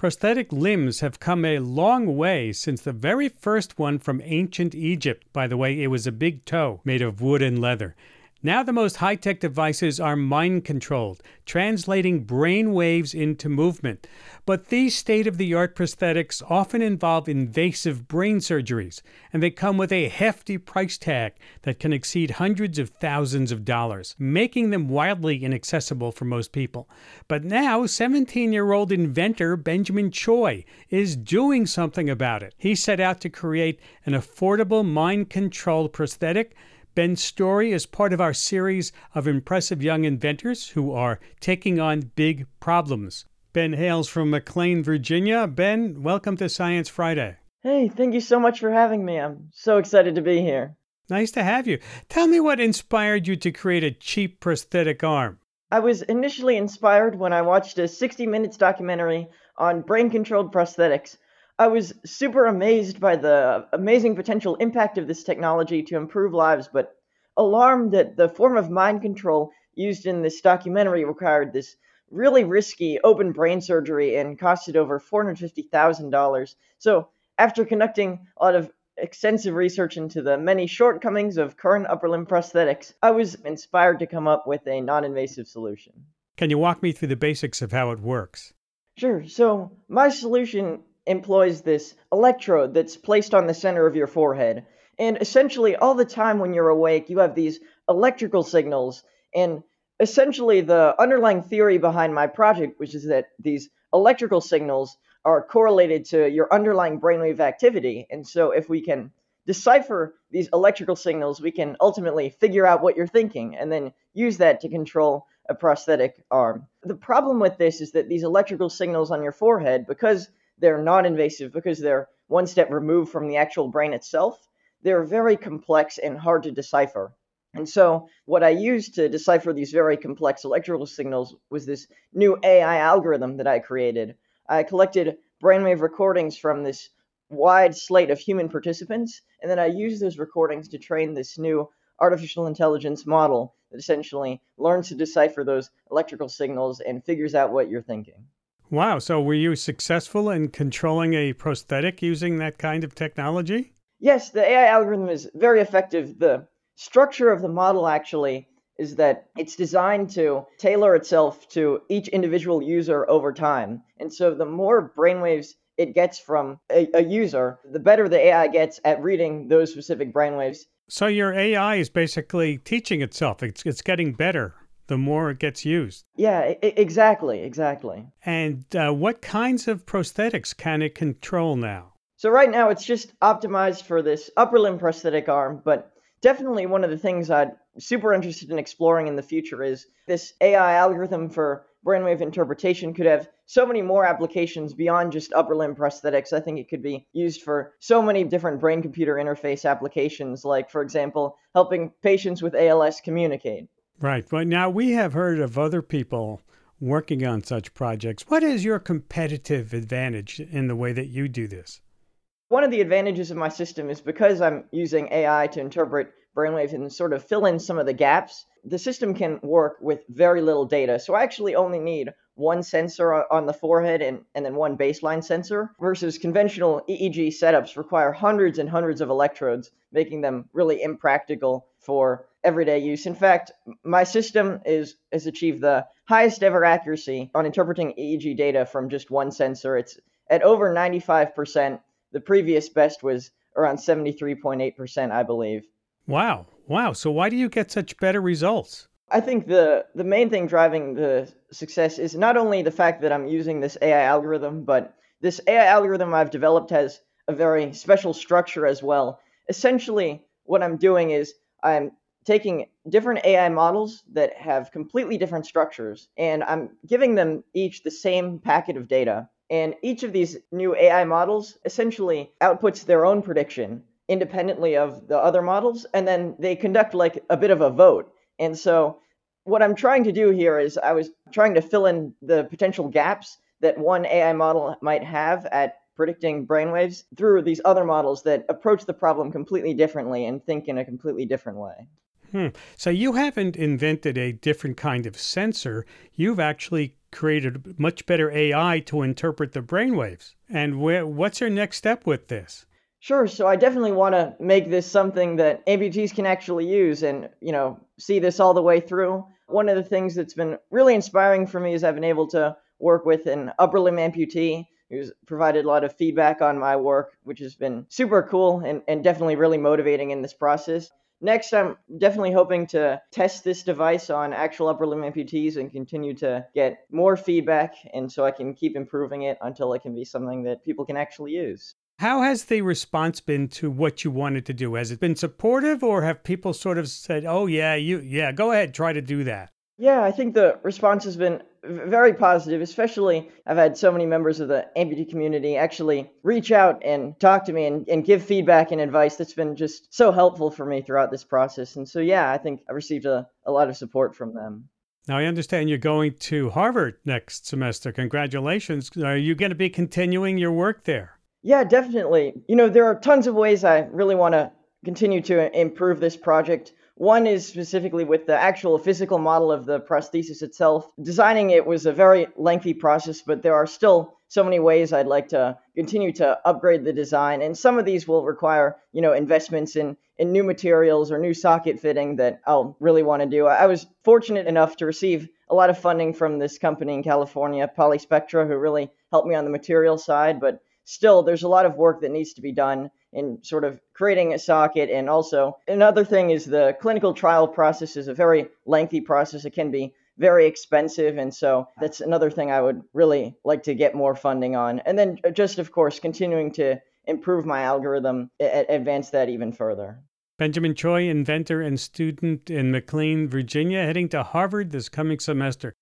Prosthetic limbs have come a long way since the very first one from ancient Egypt. By the way, it was a big toe made of wood and leather. Now, the most high tech devices are mind controlled, translating brain waves into movement. But these state of the art prosthetics often involve invasive brain surgeries, and they come with a hefty price tag that can exceed hundreds of thousands of dollars, making them wildly inaccessible for most people. But now, 17 year old inventor Benjamin Choi is doing something about it. He set out to create an affordable mind controlled prosthetic Ben's story is part of our series of impressive young inventors who are taking on big problems. Ben hails from McLean, Virginia. Ben, welcome to Science Friday. Hey, thank you so much for having me. I'm so excited to be here. Nice to have you. Tell me what inspired you to create a cheap prosthetic arm. I was initially inspired when I watched a 60 Minutes documentary on brain controlled prosthetics I was super amazed by the amazing potential impact of this technology to improve lives, but alarmed that the form of mind control used in this documentary required this really risky open brain surgery and costed over $450,000. So, after conducting a lot of extensive research into the many shortcomings of current upper limb prosthetics, I was inspired to come up with a non invasive solution. Can you walk me through the basics of how it works? Sure. So, my solution employs this electrode that's placed on the center of your forehead. And essentially, all the time when you're awake, you have these electrical signals. And essentially, the underlying theory behind my project, which is that these electrical signals are correlated to your underlying brainwave activity. And so, if we can decipher these electrical signals, we can ultimately figure out what you're thinking and then use that to control a prosthetic arm. The problem with this is that these electrical signals on your forehead, because they're non invasive because they're one step removed from the actual brain itself. They're very complex and hard to decipher. And so, what I used to decipher these very complex electrical signals was this new AI algorithm that I created. I collected brainwave recordings from this wide slate of human participants, and then I used those recordings to train this new artificial intelligence model that essentially learns to decipher those electrical signals and figures out what you're thinking. Wow. So were you successful in controlling a prosthetic using that kind of technology? Yes, the AI algorithm is very effective. The structure of the model actually is that it's designed to tailor itself to each individual user over time. And so the more brainwaves it gets from a, a, user, the better the AI gets at reading those specific brainwaves. So your AI is basically teaching itself. It's, it's getting better the more it gets used. Yeah, I- exactly, exactly. And uh, what kinds of prosthetics can it control now? So right now it's just optimized for this upper limb prosthetic arm, but definitely one of the things I'm super interested in exploring in the future is this AI algorithm for brainwave interpretation could have so many more applications beyond just upper limb prosthetics. I think it could be used for so many different brain computer interface applications, like, for example, helping patients with ALS communicate. Right. But now we have heard of other people working on such projects. What is your competitive advantage in the way that you do this? One of the advantages of my system is because I'm using AI to interpret brainwaves and sort of fill in some of the gaps, the system can work with very little data. So I actually only need one sensor on the forehead and, and then one baseline sensor versus conventional EEG setups require hundreds and hundreds of electrodes, making them really impractical for everyday use. In fact, my system is has achieved the highest ever accuracy on interpreting EEG data from just one sensor. It's at over 95%. The previous best was around 73.8%, I believe. Wow. Wow. So why do you get such better results? I think the the main thing driving the success is not only the fact that I'm using this AI algorithm, but this AI algorithm I've developed has a very special structure as well. Essentially, what I'm doing is I'm taking different AI models that have completely different structures, and I'm giving them each the same packet of data. And each of these new AI models essentially outputs their own prediction independently of the other models, and then they conduct like a bit of a vote. And so, what I'm trying to do here is I was trying to fill in the potential gaps that one AI model might have at predicting brainwaves through these other models that approach the problem completely differently and think in a completely different way. Hmm. So you haven't invented a different kind of sensor. You've actually created much better AI to interpret the brainwaves. And where, what's your next step with this? Sure. So I definitely want to make this something that amputees can actually use and, you know, see this all the way through. One of the things that's been really inspiring for me is I've been able to work with an upper limb amputee who's provided a lot of feedback on my work, which has been super cool and, and definitely really motivating in this process. Next, I'm definitely hoping to test this device on actual upper limb amputees and continue to get more feedback, and so I can keep improving it until it can be something that people can actually use. How has the response been to what you wanted to do? Has it been supportive or have people sort of said, "Oh yeah, you yeah, go ahead, try to do that?" Yeah, I think the response has been very positive, especially I've had so many members of the amputee community actually reach out and talk to me and, and give feedback and advice that's been just so helpful for me throughout this process. And so, yeah, I think I've received a, a lot of support from them. Now, I understand you're going to Harvard next semester. Congratulations. Are you going to be continuing your work there? Yeah, definitely. You know, there are tons of ways I really want to continue to improve this project. One is specifically with the actual physical model of the prosthesis itself. Designing it was a very lengthy process, but there are still so many ways I'd like to continue to upgrade the design. And some of these will require, you know, investments in, in new materials or new socket fitting that I'll really want to do. I was fortunate enough to receive a lot of funding from this company in California, Polyspectra, who really helped me on the material side, but still there's a lot of work that needs to be done in sort of creating a socket. And also another thing is the clinical trial process is a very lengthy process. It can be very expensive. And so that's another thing i would really like to get more funding on. And then uh, just of course continuing to improve my algorithm advance that even further. Benjamin choi inventor and student in mclean virginia heading to harvard this coming semester